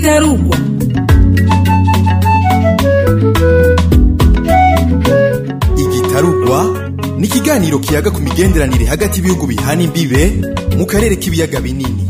igitarugwa igitarugwa ni ikiganiro kiyaga ku migenderanire hagati y'ibihugu bihana imbibe mu karere k'ibiyaga binini.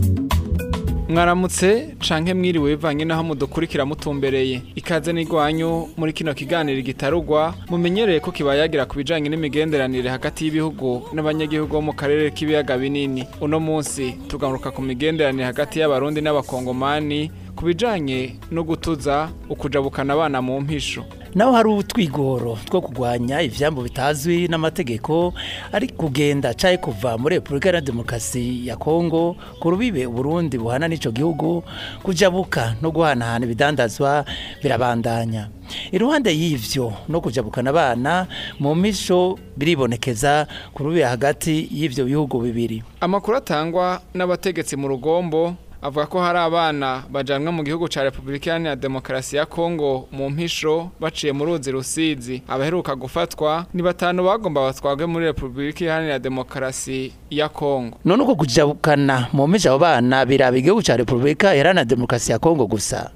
Mwaramutse canke mwiriwe bivanye naho mudukurikira mutumbereye. Ikaze n'igwanyu muri kino kiganiro gitarugwa mumenyereye ko kibayagira ku bijanye n'imigenderanire hagati y'ibihugu n'abanyagihugu bo mu karere k'ibiyaga binini. Uno munsi tugaruka ku migenderanire hagati y'abarundi n'abakongomani ku bijanye no gutuza ukujabukana abana mu mpisho. Naho hari utwigoro two kurwanya ivyambo bitazwi n'amategeko ari kugenda caye kuva muri Republika ya Demokarasi ya Kongo ku rubibe Burundi buhana n'ico gihugu kujabuka no guhanahana ibidandazwa birabandanya. Iruhande y'ivyo no kujabukana abana mu misho biribonekeza ku rubibe hagati y'ivyo bihugu bibiri. Amakuru atangwa n'abategetsi mu rugombo avuga ko hari abana bajanwa mu gihugu ca Republika Iharanira Demokarasi ya Kongo mu mpisho baciye mu ruzi rusizi. Abaheruka gufatwa ni batanu bagomba batwagwe muri Republika Iharanira Demokarasi ya Kongo none uko kujabukana mu misho abo bana biraba igihugu ca Republika Iharanira Demokarasi ya Kongo gusa.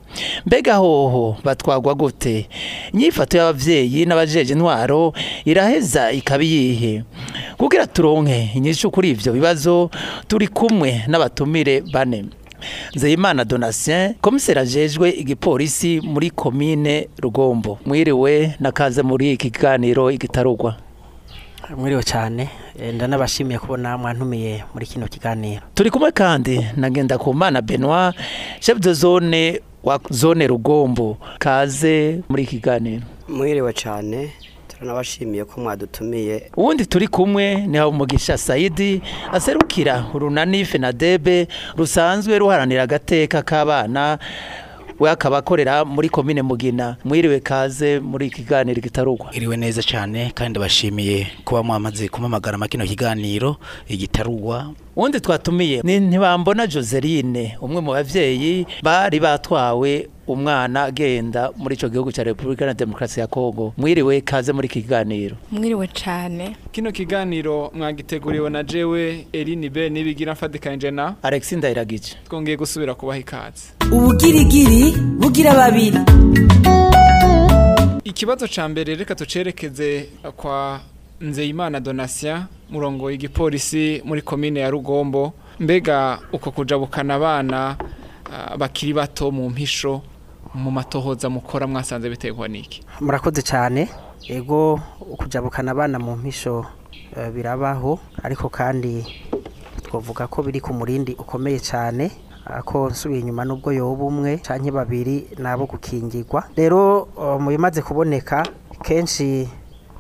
Mbega hoho batwagwa gute? Inyifato y'abavyeyi n'abajeje intwaro iraheza ikabiyihe kugira turonke inyishu kuri ivyo bibazo turi kumwe n'abatumire bane. Nzeyimana Donatien komiseri ajejwe igipolisi muri komine Rugombo. Mwiriwe nakaze muri iki kiganiro igitarugwa. Mwiriwe cyane ndanabashimiye kubona mwantumiye muri kino kiganiro. Turi kumwe kandi nagenda ku mana Benoit chef de zone wa zone Rugombo. Kaze muri iki kiganiro. Mwiriwe cyane turanabashimiye ko mwadutumiye. Ubundi turi kumwe ni Habumugisha Saidi aserukira urunani Fenadebe rusanzwe ruharanira agateka k'abana we akaba akorera muri komine Mugina. Mwiriwe kaze muri kiganiro gitarugwa. Iriwe neza cyane kandi bashimiye kuba mwamaze kumamagara makino kiganiro igitarugwa. Ubundi twatumiye. Ni ntibambona Joseline umwe mu bavyeyi bari batwawe umwana agenda muri ico gihugu ca Republika na Demokarasi ya Kongo mwiriwe kaze muri kiganiro. Mwiriwe cyane kino kiganiro mwagiteguriwe na jewe Eline B nibigira mfadikanje na Alex Ndayiragije. Twongeye gusubira kubaha ikaze. Ubugirigiri bugira babiri. Ikibazo ca mbere reka tucerekeze kwa Nzeyimana Donatien murongo igipolisi muri komine ya Rugombo. Mbega uko kujabukana abana uh, bakiri bato mu mpisho mu matohoza mukora mwasanze biterwa niki? Murakoze cyane. Ego kujabukana abana mu mpisho eh, birabaho. Ariko kandi twavuga ko biri ku murindi ukomeye cyane. Ko nsubiye inyuma n'ubwo yoba umwe canke babiri nabo gukingirwa. Rero uh, mu bimaze kuboneka kenshi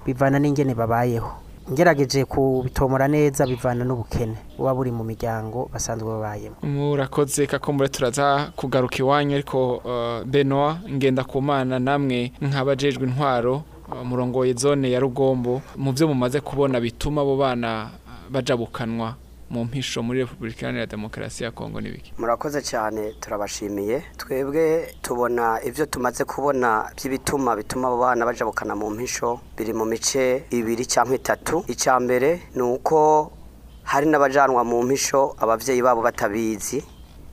bivana n'ingene babayeho. Ngerageje kubitomora neza bivana n'ubukene. Buba buri mu miryango basanzwe babayemo. Murakoze kakombure turaza kugaruka iwanyu ariko uh, Benoit ngenda kumana namwe nk'abajejwe intwaro uh, murongoye zone ya Rugombo mu byo mumaze kubona bituma abo bana bajabukanwa. Mu mpisho muri Republika Iharanira Demokarasi ya Kongo nibiki murakoze cyane turabashimiye. Twebwe tubona ivyo tumaze kubona by'ibituma bituma abo bana bajabukana mu mpisho biri mu mice ibiri cyangwa itatu. Icya mbere ni uko hari n'abajanwa mu mpisho abavyeyi babo batabizi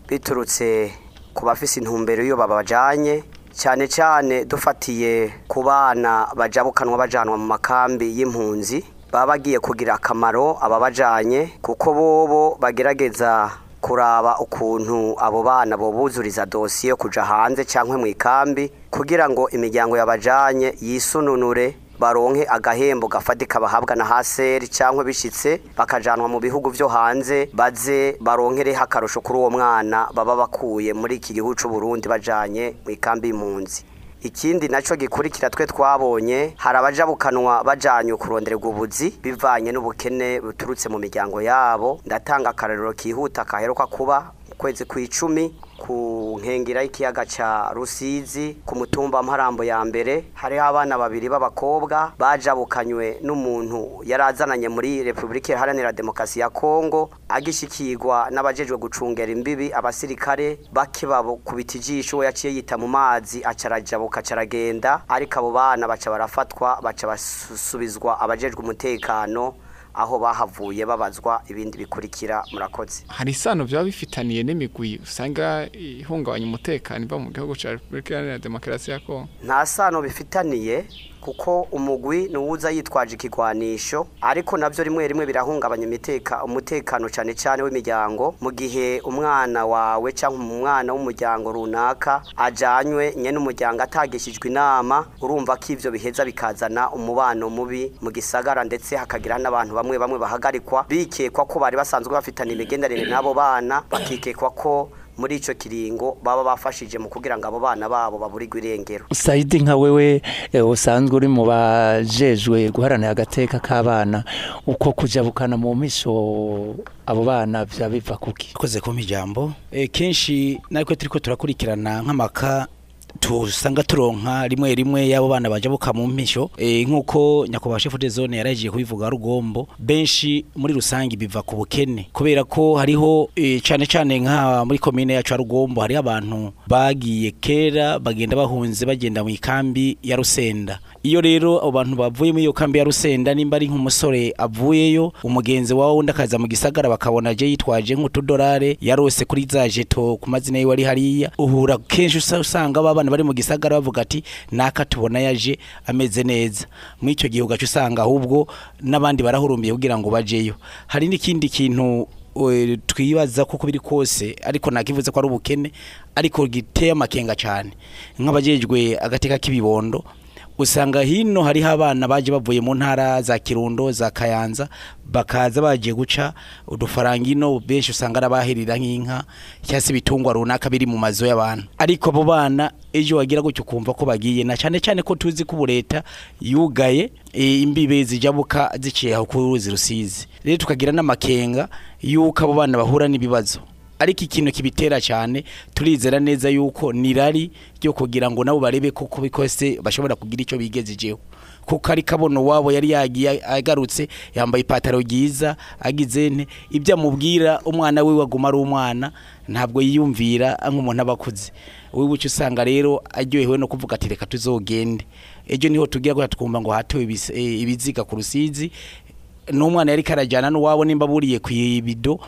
biturutse ku bafise intumbero iyo babajanye. Cyane cyane dufatiye ku bana bajabukanwa bajanwa mu makambi y'impunzi baba bagiye kugira akamaro ababajanye kuko bobo bagerageza kuraba ukuntu abo bana bobuzuriza dosiye kuja hanze cyangwa mu ikambi kugira ngo imiryango yabajanye yisununure baronke agahembo gafatika bahabwa na haseri cyangwa bishitse bakajanwa mu bihugu vyo hanze baze baronkereho akarusho kuri uwo mwana baba bakuye muri iki gihugu c'u Burundi bajanye mu ikambi y'impunzi. Ikindi na cyo gikurikira twe twabonye hari abajabukanwa bajanye kurondererwa ubuzi bivanye n'ubukene buturutse mu miryango yabo. Ndatanga akarorero kihuta kaheruka kuba kwezi kw'icumi. Ku nkengera y'ikiyaga ca Rusizi ku mutumba Mparambo ya mbere hariho abana babiri b'abakobwa bajabukanywe n'umuntu yarazananye muri Republika Iharanira Demokarasi ya Kongo agishikirwa n'abajejwe gucungera imbibi abasirikare bakibabo kubita ijisho we yaciye yita mu mazi acarajabuka caragenda ariko abo bana baca barafatwa baca basubizwa abajejwe umutekano aho bahavuye babazwa ibindi bikurikira murakoze. Hari isano byaba bifitaniye n'imigwi usanga ihungabanya umutekano iva mu gihugu cya repubulika iharanira demokarasi ya kongo nta sano bifitaniye kuko umugwi nuwuza yitwaje ikigwanisho ariko navyo rimwe rimwe birahungabanya imiteka umutekano cyane cyane w'imiryango mu gihe umwana wawe cyangwa umwana w'umuryango runaka ajanywe nyene umuryango atagishijwe inama urumva ko ivyo biheza bikazana umubano mubi mu gisagara ndetse hakagira n'abantu bamwe bamwe bahagarikwa. Bikekwa ko bari basanzwe bafitana imigenderanire n'abo bana bakikekwa ko muri ico kiringo baba bafashije mu kugira ngo abo bana babo baburirwe irengero. Saidi nka wewe eh, usanzwe uri mu bajejwe guharanira agateka k'abana uko kujabukana mu misho abo bana vya biva kuki akoze kumpa ijambo e, kenshi natwe turiko turakurikirana nk'amaka tusanga turonka rimwe rimwe y'abo bana bajabuka mu mpisho e, nk'uko nyakubahwa shefu de zone yaragiye kubivuga rugombo benshi muri rusange biva ku bukene. Kubera ko hariho e, cane cane nka muri komine yacu ya rugombo hariho abantu bagiye kera bagenda bahunze bagenda mu ikambi ya rusenda. Iyo rero abo bantu bavuye muri iyo kambi ya rusenda nimba ari nk'umusore avuyeyo umugenzi wawe wundi akaza mu gisagara bakabona je yitwaje nk'utudolare yarose kuri za jeto ku mazina yiwe ari hariya. Uhura kenshi usa- usanga ba bana bari mu gisagara bavuga ati naka tubona yaje ameze neza. Muri icyo gihe ugaca usanga ahubwo n'abandi barahurumbiye kugira ngo bajeyo. Hari n'ikindi kintu twibaza kuko biri kose ariko nakivuze ko ari ubukene ariko giteye amakenga cyane nk'abajejwe agateka k'ibibondo usanga hino hariho abana baje bavuye mu ntara za kirundo za kayanza bakaza bagiye guca. Udufaranga ino benshi usanga ari abahirira nk'inka cyangwa se ibitungwa runaka biri mu mazu y'abantu. Ariko abo bana ejo wagira gutyo ukumva ko bagiye na cyane cyane ko tuzi ko ubu leta yugaye e, imbibe zijabuka ziciye aho ku ruzi rusizi. Rero tukagira n'amakenga yuko abo bana bahura n'ibibazo. Ariko ikintu kibitera cyane turizera neza yuko nirari ryo kugira ngo nabo barebe kuko bikose bashobora kugira icyo bigejejeho kuko ari kabono wabo yari yagiye agarutse yambaye ipataro ryiza agize nte ibyo amubwira umwana we waguma ari umwana ntabwo yiyumvira nk'umuntu aba akuze. Uca usanga rero aryohewe no kuvuga ati reka tuzogende. Ejo ni ho tugira ngo twumva ngo hatowe eh, ibiziga ku rusizi. N'umwana yari karajyana n'uwabo nimba buriye ku ibido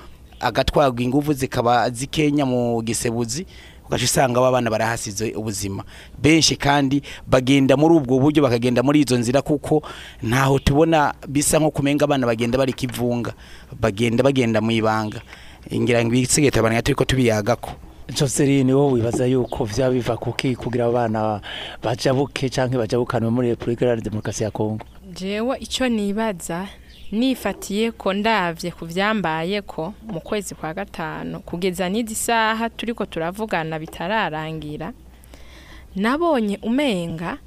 agatwarwa ingufu zikaba zikenya mu gisebuzi ugaca usanga aba bana barahasize ubuzima. Benshi kandi bagenda muri ubwo buryo bakagenda muri izo nzira kuko ntaho tubona bisa nko kumenga abana bagenda bari kivunga bagenda bagenda mu ibanga. Ngira ngo ibisigeta abantu turiko tubiyagako. Joseline wowe wibaza yuko vya biva kuki kugira abana bajabuke canke bajabukanwe muri Republika Iharanira Demokarasi ya Kongo? Jewe icyo nibaza nifatiye ko ndavye ku vyambaye ko mu kwezi kwa gatanu. Kugeza n'izi saha turiko turavugana bitararangira nabonye umenga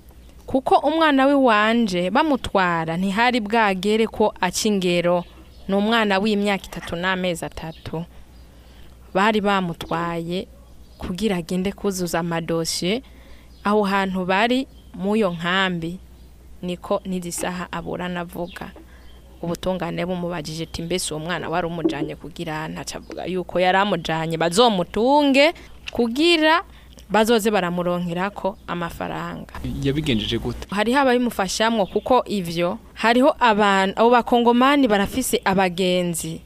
kuko umwana we wanje bamutwara ntihari bwagere ko aca ingero. Ni umwana w'imyaka itatu n'amezi atatu. Bari bamutwaye kugira agende kuzuza amadosiye aho hantu bari muyo nkambi niko n'izi saha aburana avuga ubutungane bumubajije ati mbese uwo mwana wari umujanye kugira ntaca avuga? Yuko yari amujanye bazomutunge kugira bazoze baramuronkerako amafaranga. Yabigenjeje gute? Hariho ababimufashamwo kuko ivyo hariho abantu abo bakongomani barafise abagenzi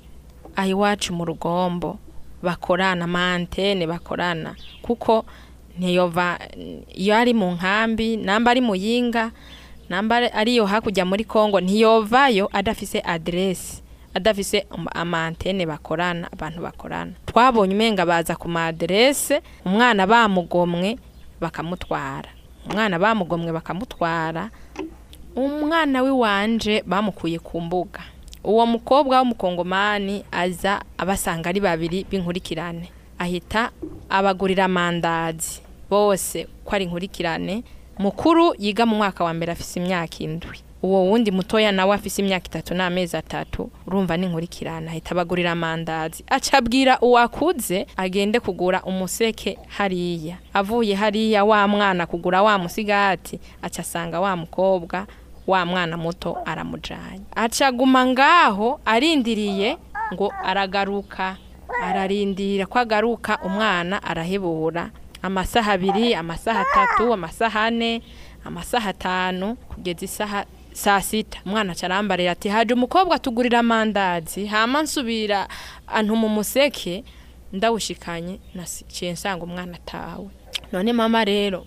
aho iwacu mu rugombo bakorana amantene bakorana kuko ntiyova iyo ari mu nkambi namba ari muyinga namba ariyo hakurya muri kongo ntiyovayo adafise aderesi adafise am- amantene bakorana abantu bakorana. Twabonye umenga baza ku maderese umwana bamugomwe bakamutwara. Umwana bamugomwe bakamutwara umwana w'iwanje bamukuye ku mbuga. Uwo mukobwa w'umukongomani aza abasanga ari babiri b'inkurikirane. Ahita abagurira amandazi bose ko ari inkurikirane mukuru yiga mu mwaka wa mbere afise imyaka indwi. Uwo wundi mutoya nawe afise imyaka itatu n'amezi atatu urumva ni inkurikirane ahita abagurira amandazi. Aca abwira uwakuze agende kugura umuseke hariya. Avuye hariya wa mwana kugura wa musigati aca asanga wa mukobwa wa mwana muto aramujanye. Acaguma ngaho arindiriye ngo aragaruka ararindira ko agaruka umwana arahebura amasaha abiri amasaha atatu amasaha ane amasaha atanu kugeza isaha saa sita. Umwana acarambarira ati haje umukobwa atugurira amandazi. Hama nsubira antuma umuseke ndawushikanye naciye nsanga umwana atawe. None mama rero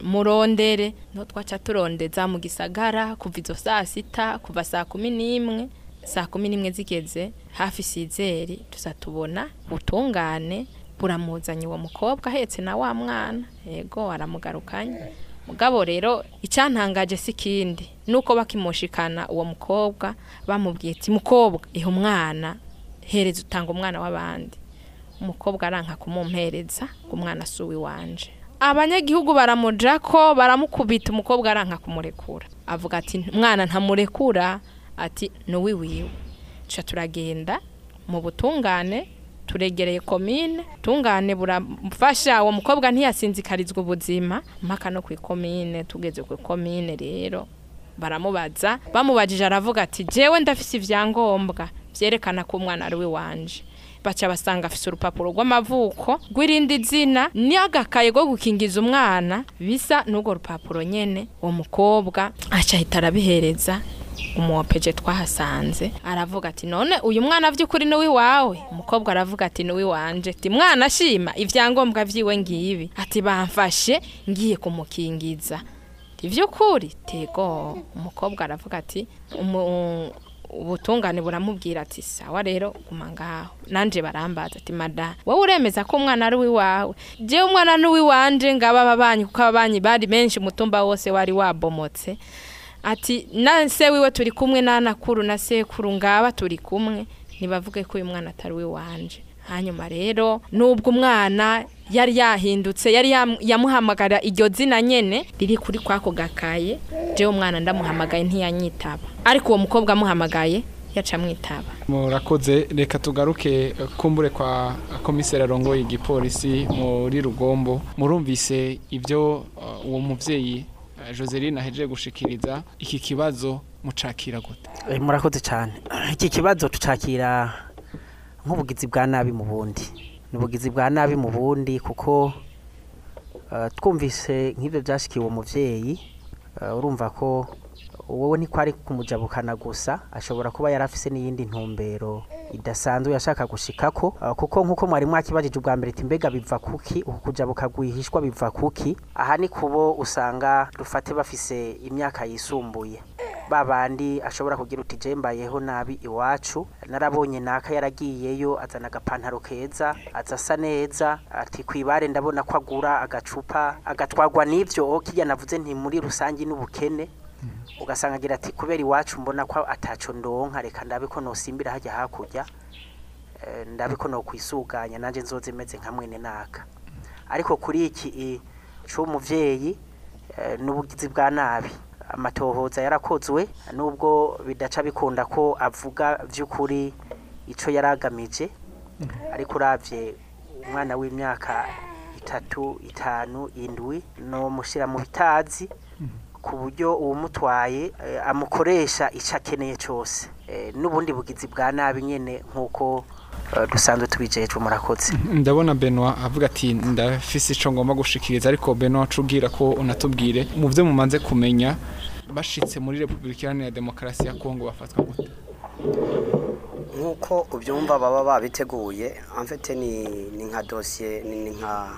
murondere. No twaca turondeza mu gisagara kuva izo saa sita kuva saa kumi n'imwe. Saa kumi n'imwe zigeze hafi sizeri tuza tubona ubutungane buramuzanye uwo mukobwa ahetse na wa mwana. Yego aramugarukanye. Mugabo rero icyantangaje si ikindi nuko bakimushikana uwo mukobwa bamubwiye ati mukobwa ihe umwana hereza utanga umwana w'abandi. Umukobwa aranka kumumpereza ngo umwana si uw'iwanje abanyagihugu baramuja ko baramukubita umukobwa aranka kumurekura. Avuga ati umwana ntamurekura. Ati ni uwiwiwe turagenda mu butungane turegereye komine tungane buramufasha uwo mukobwa ntiyasinzikarizwa ubuzima mpaka no ku ikomine tugeze ku ikomine rero. Baramubaza bamubajije aravuga ati jewe ndafise ivyangombwa vyerekana ko umwana ari we wanje. Baca basanga afise urupapuro rw'amavuko rw'irindi zina n'agakaye ko gukingiza umwana bisa n'urwo rupapuro nyene uwo mukobwa aca ahita arabihereza. Umuwopeje twahasanze. Aravuga ati none uyu mwana vy'ukuri ni uwiwawe umukobwa aravuga ati ni uwiwanje ati mwana shima ivyangombwa vyiwe ngibi. Ati bamfashe ngiye kumukingiza. Ivy'ukuri tego. Umukobwa aravuga ati ubutungane buramubwira ati sawa rero guma ngaho nanje barambaza ati mada wowe uremeza ko umwana ari uwiwawe jewe umwana ni uwiwanje ngaba ababanyi kuko ababanyi bari benshi umutumba wose wari wabomotse. Ati na se wiwe turi kumwe n'anakuru na sekuru ngaba turi kumwe. Ntibavuge ko uyu mwana atari uwiwanje hanyuma rero nubwo umwana yari yahindutse yari yam- yamuhamagara iryo zina nyene riri kuri kwako gakaye jewe umwana ndamuhamagaye ntiyanyitaba. Ariko uwo mukobwa amuhamagaye yaca amwitaba. Murakoze reka tugaruke eh, kumbure kwa komiseri arongoye igipolisi muri rugombo. Murumvise ibyo eh, uwo muvyeyi eh, Joseline ahejeje gushikiriza iki kibazo mucakira gute? Eh, murakoze cyane iki kibazo tucakira nk'ubugizi bwa nabi mu bundi. Ni ubugizi bwa nabi mu bundi kuko eh, twumvise nk'ibyo muvyeyi eh, urumva ko wowe niko ari kumujabukana gusa ashobora kuba yari afise n'iyindi ntumbero idasanzwe yashaka gushikako. Eh, kuko nk'uko mwari mwakibajije ubwa mbere ati mbega biva kuki? Uku kujabuka rwihishwa biva kuki? Aha ni kubo usanga dufate bafise imyaka yisumbuye. Babandi ashobora kugira uti je mbayeho nabi iwacu. Narabonye naka yaragiyeyo azana agapantaro keza aza asa neza. Ati kwibare ndabona ko agura agacupa agatwagwa n'ivyo. Kirya navuze nti muri rusangi n'ubukene ugasanga agira ati kubera iwacu mbona ko ataco ndonka reka ndabe ko nosimbira hajya hakurya eh, ndabe ko nokwisuganya nanje nzoze meze nka mwene naka. Ariko kuri iki c'umuvyeyi eh, n'ubugizi bwa nabi. Amatohoza yarakozwe nubwo bidaca bikunda ko avuga vy'ukuri ico yaragamije ariko uravye umwana w'imyaka itatu itanu indwi no mushira mu bitazi ku buryo uwumutwaye eh, amukoresha ico akeneye cose. Eh, n'ubundi bugizi bwa nabi nyene nk'uko eh, dusanzwe tubijejwe murakoze. Ndabona Benoit avuga ati ndafise ico ngomba gushikiriza ariko Benoit cubwira ko unatubwire mu byo mumanze kumenya bashitse muri Republika Iharanira Demokarasi ya Kongo bafatwa gute? Nk'uko ubyumva baba babiteguye amfite ni ni nka dosiye ni nka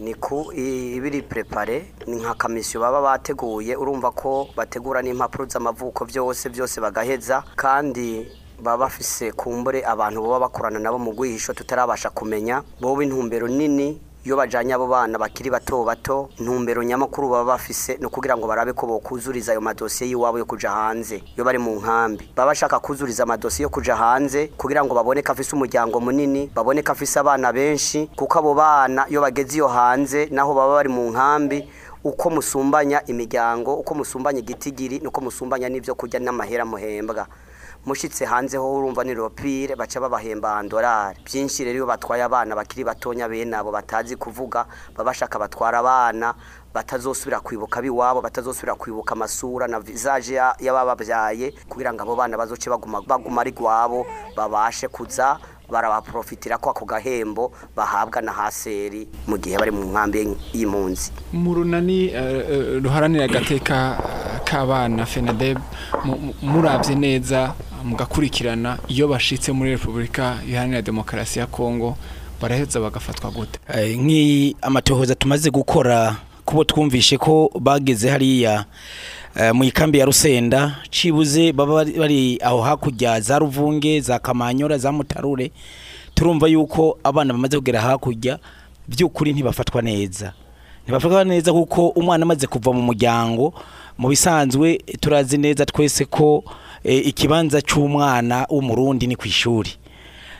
ni ku ibiri prepare ni nka kamisiyo baba bateguye urumva ko bategura n'impapuro z'amavuko byose byose bagaheza kandi baba bafise kumbure abantu baba bakorana nabo mu rwihisho tutarabasha kumenya boba intumbero nini iyo bajanye abo bana bakiri bato bato intumbero nyamukuru baba bafise ni ukugira ngo barabe ko bokuzuriza ayo madosiye y'iwabo yo kuja hanze iyo bari mu nkambi. Baba bashaka kuzuriza amadosiye yo kuja hanze kugira ngo babone ko afise umuryango munini babone ko afise abana benshi kuko abo bana iyo bageze iyo hanze naho baba bari mu nkambi uko musumbanya imiryango uko musumbanya igitigiri nuko musumbanya n'ibyo kurya n'amahera muhembwa. Mushitse hanze ho urumva ni ropire baca babahemba andorari byinshi rero iyo batwaye abana bakiri batonya bene abo batazi kuvuga baba bashaka batwara abana batazosubira kwibuka biwabo batazosubira kwibuka amasura na visage ya- y'abababyaye kugira ngo abo bana bazoce baguma ari gwabo babashe kuza barabaprofitira ko ako gahembo bahabwa na haseri mu gihe bari mu nkambi y'impunzi. Mu runani eh, eh, ruharanira agateka k'abana FENADEB mu- mu- muravye neza mugakurikirana iyo bashitse muri Repubulika Iharanira Demokarasi ya Kongo baraheza bagafatwa gute? Eh, nk'i amatohoza tumaze gukora kubo twumvishe ko bageze hariya eh, mu ikambi ya Rusenda cibuze baba bari- aho hakurya za Ruvunge za Kamanyora za Mutarure turumva yuko abana bamaze kugera hakurya by'ukuri ntibafatwa neza. Ntibafatwa neza kuko umwana amaze kuva mu muryango mu bisanzwe turazi neza twese ko ikibanza c'umwana w'umurundi ni kw'ishuri.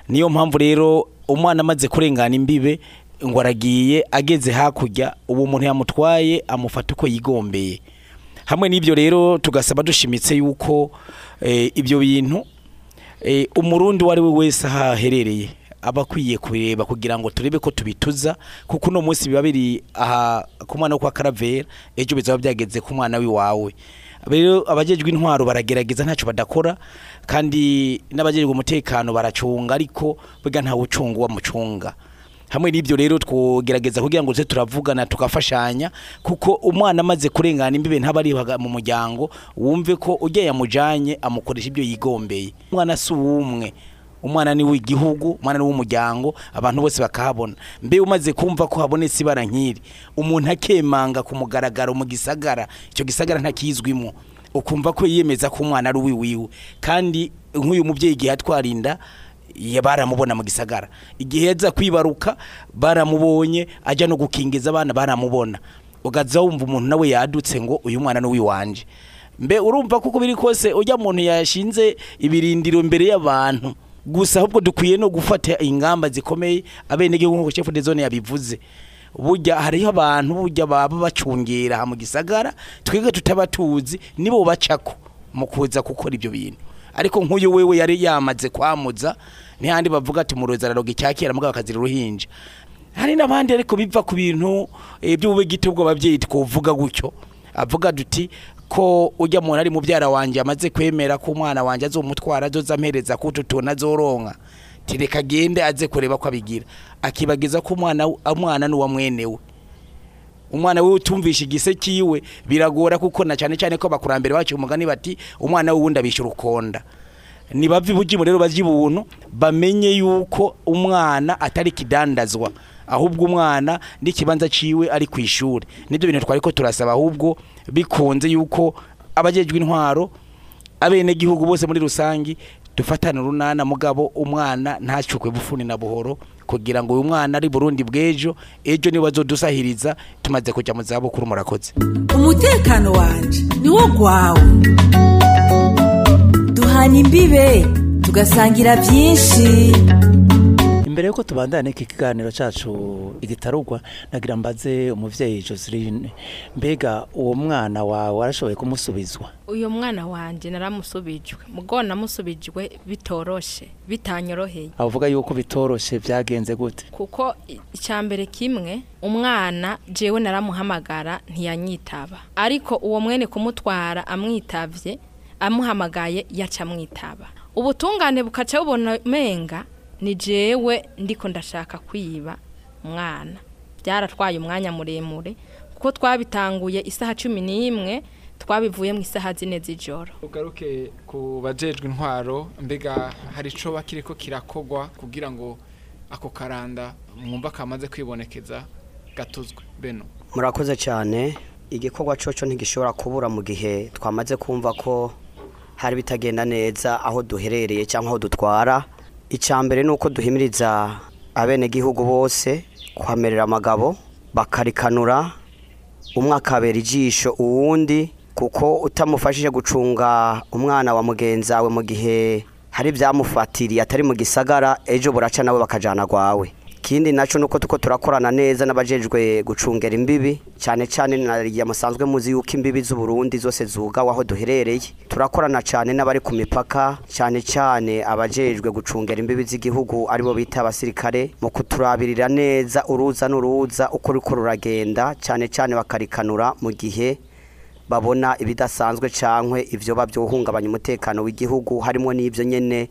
Niyo mpamvu rero umwana amaze kurengana imbibe ngo aragiye ageze hakurya ubu umuntu yamutwaye amufata uko yigombeye. Hamwe n'ibyo rero tugasaba dushimitse yuko eh, ibyo bintu eh, umurundi uwo ari we wese aho aherereye aba akwiye kubireba kugira ngo turebe ko tubituza kuko uno munsi biba biri aha ku mwana wo kwa karavera ejo bizaba byageze ku mwana w'iwawe. Rero abajejwe intwaro baragerageza ntacyo badakora kandi n'abajejwe umutekano baracunga ariko burya ntawe ucunga uwamucunga hamwe n'ibyo rero twogerageza kugira ngo tuze turavugana tugafashanya kuko umwana amaze kurengana imbibe ntaba ari haga- mu muryango wumve ko ujya yamujanye amukoresha ibyo yigombeye. Umwana si uwumwe. Umwana ni w'igihugu umwana ni w'umuryango abantu bose bakahabona. Mbe umaze kumva ko habonetse ibara nk'iri. Umuntu akemanga ku mugaragaro mu gisagara icyo gisagara ntakizwimo. Ukumva ko yiyemeza ko umwana ari uwiwiwe kandi nk'uyu mubyeyi igihe atwarinda baramubona mu gisagara. Igihe yaza kwibaruka baramubonye ajya no gukingiza abana baramubona. Ugaza wumva umuntu nawe yadutse ngo uyu mwana ni uwiwanje mbe urumva kuko biri kose ujya muntu yashinze ibirindiro mbere y'abantu. Gusa ahubwo dukwiye no gufata ingamba zikomeye abenegihugu nk'uko chef de zone yabivuze. Burya hariho abantu burya baba bacungera mu gisagara twebwe tutaba tuzi nibo bacako mu kuza gukora ibyo bintu. Ariko nk'uyu wewe yari yamaze kwamuza ntihandi bavuga ati muroza araroga icyakera mugabo akazira uruhinja. Hari n'abandi ariko biva ku bintu eh, by'ubube gito bw'ababyeyi twovuga gutyo. Avuga duti ko ujya muntu ari mubyara wanjye amaze kwemera ko umwana wanjye azomutwara azoza ampereza kutu tuntu azoronka tireka agende aze kureba ko abigira. Akibagiza ko umwana umwana ni uwa mwenewe umwana we utumvisha igise kiwe biragora kuko na cyane cyane ko abakurambere bacu umugani bati umwana w'uwundi abishyura ukonda nibava ibujimo rero baje ibuntu bamenye yuko umwana atari kidandazwa. Ahubwo umwana n'ikibanza ciwe ari ku ishuri ni byo bintu twari ko turasaba ahubwo bikunze yuko abajejwe intwaro abene gihugu bose muri rusangi dufatane urunana mugabo umwana ntacukwe bufuni na buhoro kugira ngo uyu mwana ari Burundi bw'ejo ejo ni we azodusahiriza tumaze kujya mu zabukuru murakoze. Umutekano wanje niwo gwawe. Duhana imbibe tugasangira byinshi. Imbere yuko tubandana iki kiganiro cacu igitarugwa nagira mbaze umuvyeyi Joseline mbega uwo mwana wawe warashoboye kumusubizwa? Uyu mwana wanjye naramusubijwe. Mugo namusubijwe bitoroshe bitanyoroheye. Avuga yuko bitoroshe byagenze gute? Kuko icya mbere kimwe umwana jewe naramuhamagara ntiyanyitaba. Ariko uwo mwene kumutwara amwitavye amuhamagaye yaca amwitaba. Ubutungane bukaca bubona menga ni jewe ndiko ndashaka kwiba umwana. Byaratwaye umwanya muremure kuko twabitanguye isaha cumi n'imwe twabivuye mu isaha zine z'ijoro. Ugaruke ku bajejwe intwaro mbega hari ico bakiriko kirakogwa kugira ngo ako karanda mwumva kamaze kwibonekeza gatuzwe. Beno. Murakoze cyane. Igikorwa coco ntigishobora kubura mu gihe twamaze kumva ko hari bitagenda neza aho duherereye cyangwa aho dutwara. Icya mbere ni uko duhimiriza abenegihugu bose kuhamerera amagabo bakarikanura umwe akabera ijisho uwundi kuko utamufashije gucunga umwana wa mugenzi wawe mu gihe hari ibyamufatiriye atari mu gisagara ejo buraca nawe bakajyana rwawe. Ikindi na cyo ni uko tuko turakorana neza n'abajejwe gucungera imbibi cyane cyane na musanzwe muzi yuko imbibi z'uburundi zose zugawe aho duherereye. Turakorana cyane n'abari ku mipaka cyane cyane abajejwe gucungera imbibi z'igihugu ari bo bita abasirikare mu kuturabirira neza uruza n'uruza uko ruriko ruragenda cyane cyane bakarikanura mu gihe babona ibidasanzwe cyangwa ibyo babyohungabanya umutekano w'igihugu harimo n'ibyo nyine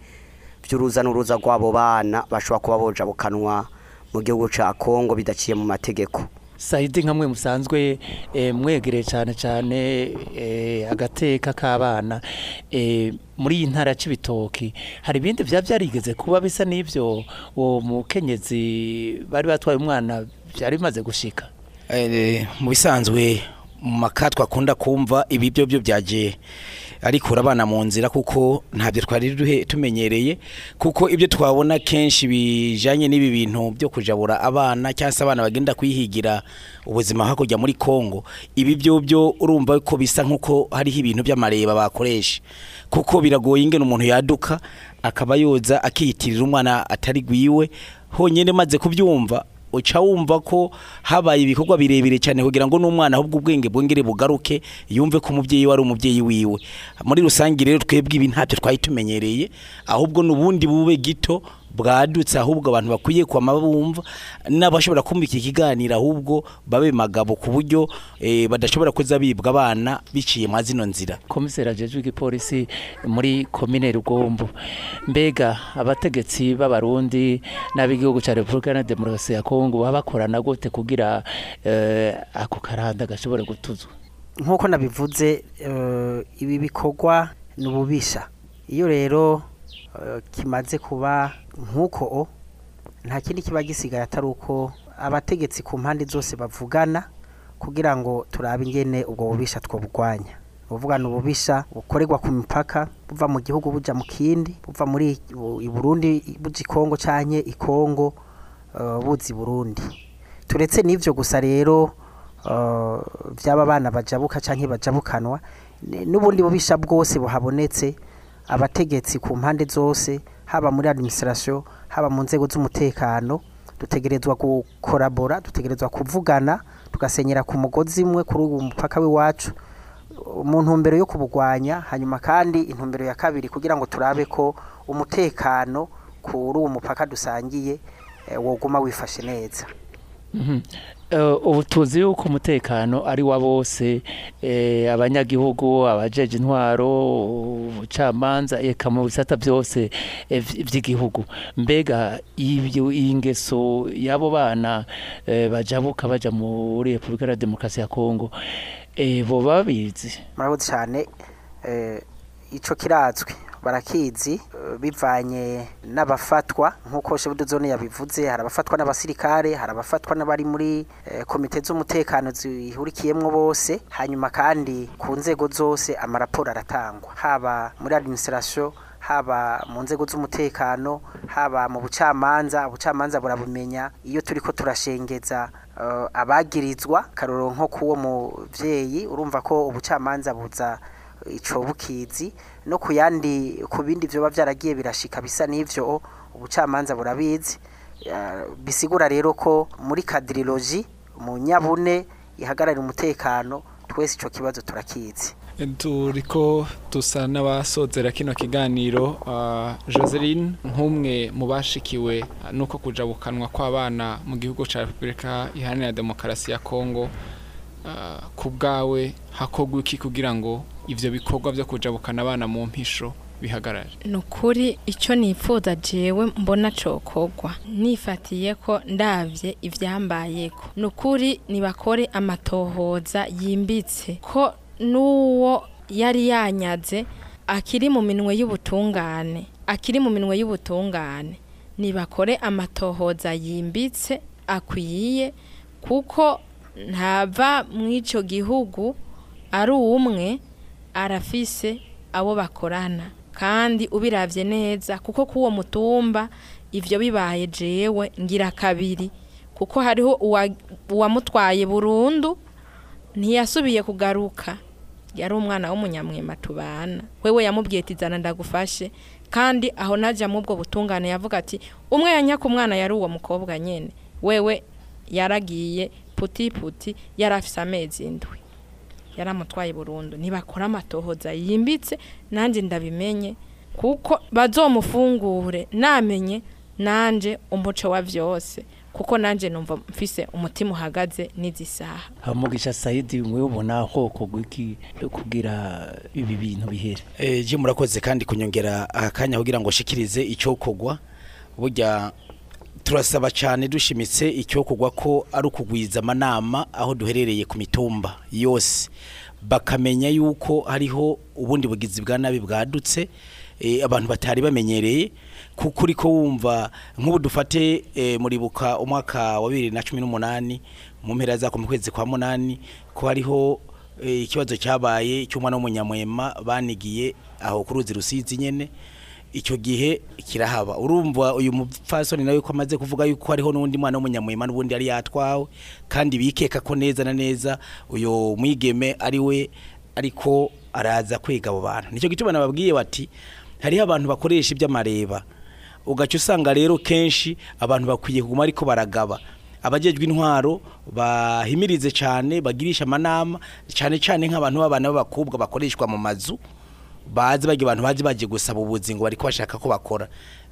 by'uruza n'uruza rw'abo bana bashobora kuba boja bukanwa mu gihugu cya kongo bidaciye mu mategeko. Sayidi nkamwe musanzwe eh, mwegereye cyane cyane eh, agateka k'abana eh, muri iyi ntara y'ibitoki hari ibindi byaba byarigeze kuba bisa n'ibyo uwo mukenyezi bari batwaye umwana byari bimaze gushika? Eh, mu bisanzwe mu maka twakunda kumva ibi byo byo byaje arikura abana mu nzira kuko ntabyo twari tumenyereye kuko ibyo twabona kenshi bijanye n'ibi bintu byo kujabura abana cyangwa se abana bagenda kwihigira ubuzima hakurya muri Kongo ibi byo byo urumva ko bisa nk'uko hariho ibintu by'amareba bakoresha. Kuko biragoye ingene umuntu yaduka akaba yoza akiyitirira umwana atari gwiwe honyine maze kubyumva uca wumva ko habaye ibikorwa birebire cyane kugira ngo n'umwana ahubwo ubwenge bwongere bugaruke yumve ko umubyeyi we ari umubyeyi wiwe. Muri rusange rero twebwe ibi ntabyo twari tumenyereye ahubwo n'ubundi bube gito bwadutse ahubwo abantu bakwiye kwama bumva n'abashobora kumva iki kiganiro ahubwo babe magabo ku buryo eh, badashobora kuza bibwa abana biciye mwa zino nzira. Komiseri ajejwe igipolisi muri komine rugombo. Mbega abategetsi b'abarundi n'ab'igihugu cya repubulika na demokarasi ya kongo baba bakorana gute kugira eh, ako karanda gashobore gutuzwa? Nk'uko nabivuze eh, ibi bikorwa ni ububisha. Iyo rero kimaze kuba nk'uko nta kindi kiba gisigaye atari uko abategetsi ku mpande zose bavugana kugira ngo turabe ingene ubwo bubisha twobugwanya uvuga ni ububisha bukorerwa ku mipaka buva mu gihugu buja mu kindi buva muri i Burundi buja i Kongo canke i Kongo eh, buza i Burundi. Turetse n'ivyo gusa rero eh, vy'aba bana bajabuka canke bajabukanwa n'ubundi bubisha bwose buhabonetse abategetsi ku mpande zose haba muri administration haba mu nzego z'umutekano dutegerezwa gukorabora dutegerezwa kuvugana tugasenyera ku mugozi umwe kuri uwo mupaka w'iwacu mu ntumbero yo kubugwanya hanyuma kandi intumbero ya kabiri kugira ngo turabe ko umutekano kuri uwo mupaka dusangiye eh, woguma wifashe neza Mhm. Ubu tuzi yuko umutekano ari wa bose eh, abanyagihugu abajeje intwaro ubucamanza eka mu bisata byose eh, vy- vy'igihugu. Mbega iyi ngeso y'abo bana eh, bajabuka baja muri repubulika ya demokarasi ya kongo eh, bo babizi. Murakoze cyane eh, ico kirazwi barakizi eh, bivanye n'abafatwa nk'uko shebudu zone yabivuze hari abafatwa n'abasirikare hari abafatwa n'abari muri eh, komite z'umutekano zihurikiyemwo bose hanyuma kandi ku nzego zose amaraporo aratangwa. Haba muri administration haba mu nzego z'umutekano haba mu bucamanza ubucamanza burabumenya iyo turiko turashengeza eh, abagirizwa karoro nko kuwo muvyeyi urumva ko ubucamanza buza ico bukizi no ku yandi ku bindi vyoba vyaragiye birashika bisa n'ivyo ubucamanza burabizi. Bisigura rero ko muri kadiriloji mu nyabune ihagararira umutekano twese ico kibazo turakizi. Turiko dusa n'abasozera kino kiganiro Joseline nk'umwe mu bashikiwe nuko kujabukanwa kw'abana mu gihugu ca Repubulika Iharanira Demokarasi ya Kongo ku bwawe hakorwa iki kugira ngo ivyo bikorwa vyo kujabukana abana mu mpisho bihagarare. Ni ukuri icyo nifuza jewe mbona cokogwa nifatiye ko ndabye ivyambayeko. Ni ukuri nibakore amatohoza yimbitse ko n'uwo yari yanyaze akiri mu minwe y'ubutungane akiri mu minwe y'ubutungane. Nibakore amatohoza yimbitse akwiye kuko ntava mw'ico gihugu ari umwe arafise abo bakorana. Kandi ubiravye neza kuko kuwo mutumba ivyo bibaye jewe ngira kabiri. Kuko hariho uwa- uwamutwaye burundu ntiyasubiye kugaruka. Yari umwana w'umunyamwema tubana. Wewe yamubwiye ati zana ndagufashe. Kandi aho najya mu bwo butungane yavuga ati umwe yanyaka umwana yari uwo mukobwa nyene. Wewe yaragiye puti puti yari afise amezi indwi. Yaramutwaye burundu. Ntibakora amatohoza yimbitse nanjye ndabimenye kuko bazomufungure namenye nanje umuco wa vyose. Kuko nanje numva mfise umutima uhagaze n'izi saha hamugisha sayidi mwe ubona hoko kugira ibi bintu bihere? Eh, je murakoze kandi kunyongera akanya kugira ngo shikirize icokogwa burya turasaba cyane dushimitse icyo kugwa ko ari ukugwiza amanama aho duherereye ku mitumba yose. Bakamenya yuko hariho ubundi bugizi bwa nabi bwadutse eh, abantu batari bamenyereye kuko uriko wumva nk'ubu dufate eh, muribuka umwaka wa bibiri na cumi n'umunani mu mpera zako mu kwezi kwa munani ko hariho eh, ikibazo cyabaye cy'umwana w'umunyamwema banigiye aho ku ruzi rusizi nyene. Icyo gihe kirahaba. Urumva uyu mupfasoni nawe ko amaze kuvuga yuko hariho n'undi mwana w'umunyamwema n'ubundi yari yatwawe kandi bikeka ko neza na neza uyu mwigeme ari we ariko araza kwiga abo bantu. Nicyo gituma nababwiye bati hariho abantu bakoresha iby'amareba. Ugaca usanga rero kenshi abantu bakwiye kuguma ariko baragaba. Abajejwe intwaro bahimirize cyane bagirisha amanama cyane cyane nk'abantu b'abana b'abakobwa bakoreshwa mu mazu bazi bagiye abantu bazi bagiye gusaba ubuzi ngo bariko bashaka ko bakora.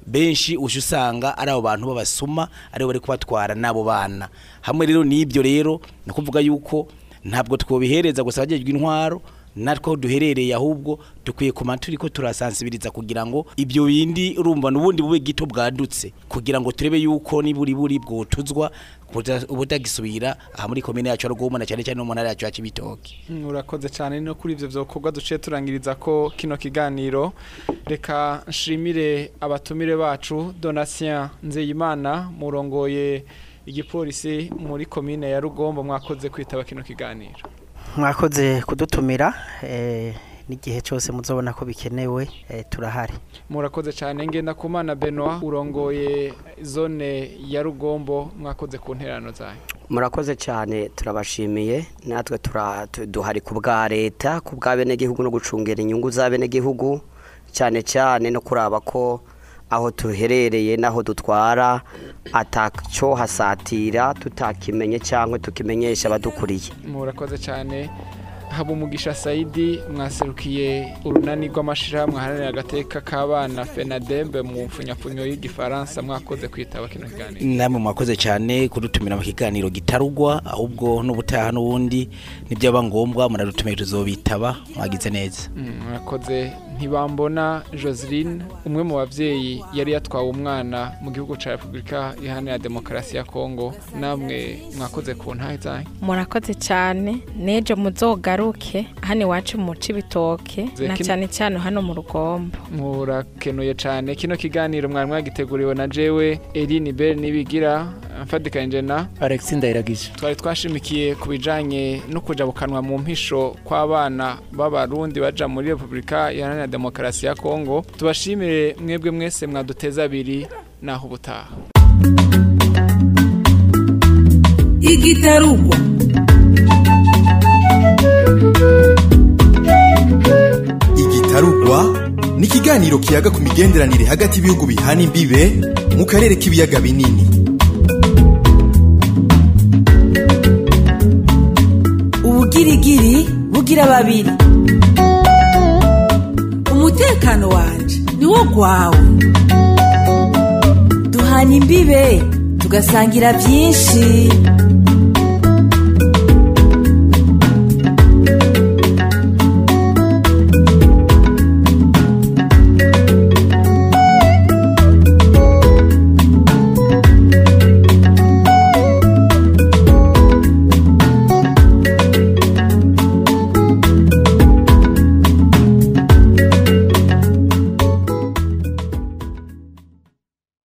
Benshi uje usanga ari abo bantu babasuma ari bo bari kubatwara n'abo bana. Hamwe rero n'ibyo rero ni ukuvuga yuko ntabwo twobihereza gusa abajejwe intwaro natwe aho duherereye ahubwo dukwiye kuma turiko turasansibiriza kugira ngo ibyo bindi urumva n'ubundi bube gito bwadutse. Kugira ngo turebe yuko niburi buri bwotuzwa buta- ubutagisubira aha muri komine yacu ya Rugombo na cyane cyane mu ntara yacu ya Cibitoke. Mm, urakoze cyane. No kuri ivyo vyokorwa duciye turangiriza ko kino kiganiro reka nshimire abatumire bacu Donatien Nzeyimana murongoye igipolisi muri komine ya Rugombo. Mwakoze kwitaba kino kiganiro. Mwakoze kudutumira eh, n'igihe cyose muzobona ko bikenewe eh, turahari. Murakoze cyane. Ngenda kumana Benoit urongoye zone ya Rugombo mwakoze ku nterano zayo. Murakoze cyane turabashimiye. Natwe duhari ku bwa leta ku bwa benegihugu no gucungera inyungu za benegihugu. Cyane cyane no kuraba ko aho tuherereye n'aho dutwara atacyo hasatira tutakimenye cyangwa tukimenyesha abadukuriye. Murakoze cyane. Habumugisha Saidi mwaserukiye urunani rw'amashirahamwe aharanira agateka k'abana FENADEB mu mfunyafunyo y'igifaransa mwakoze kwitaba kino kiganiro. Namwe mwakoze cyane kudutumira mu kiganiro gitarugwa ahubwo n'ubutaha n'ubundi nibyaba ngombwa muradutumira tuzobitaba mwagize neza. Mm, murakoze ntibambona Joseline umwe mu bavyeyi yari yatwawe umwana mu gihugu ca Republika Iharanira Demokarasi ya Kongo. Namwe mwakoze ku ntahe murakoze cyane. N'ejo muzogaruke hano iwacu mu cibitoke na cyane cyane hano mu rugombo. Murakenuye cyane kino kiganiro mwari mwagiteguriwe na jewe Eline Bell nibigira mfadikanije na Alexis Ndayiragije twari twashimikiye ku bijanye no kujabukanwa mu mpisho kw'abana b'abarundi baja muri Republika Iharanira Demokarasi ya Kongo. Tubashimire mwebwe mwese mwaduteza abiri naho ubutaha. Igitarugwa ikiganiro kiyaga ku migenderanire hagati y'ibihugu bihana imbibe mu karere k'ibiyaga binini. Ubugirigiri bugira babiri. Umutekano wanje niwo gwawe. Duhana imbibe tugasangira byinshi.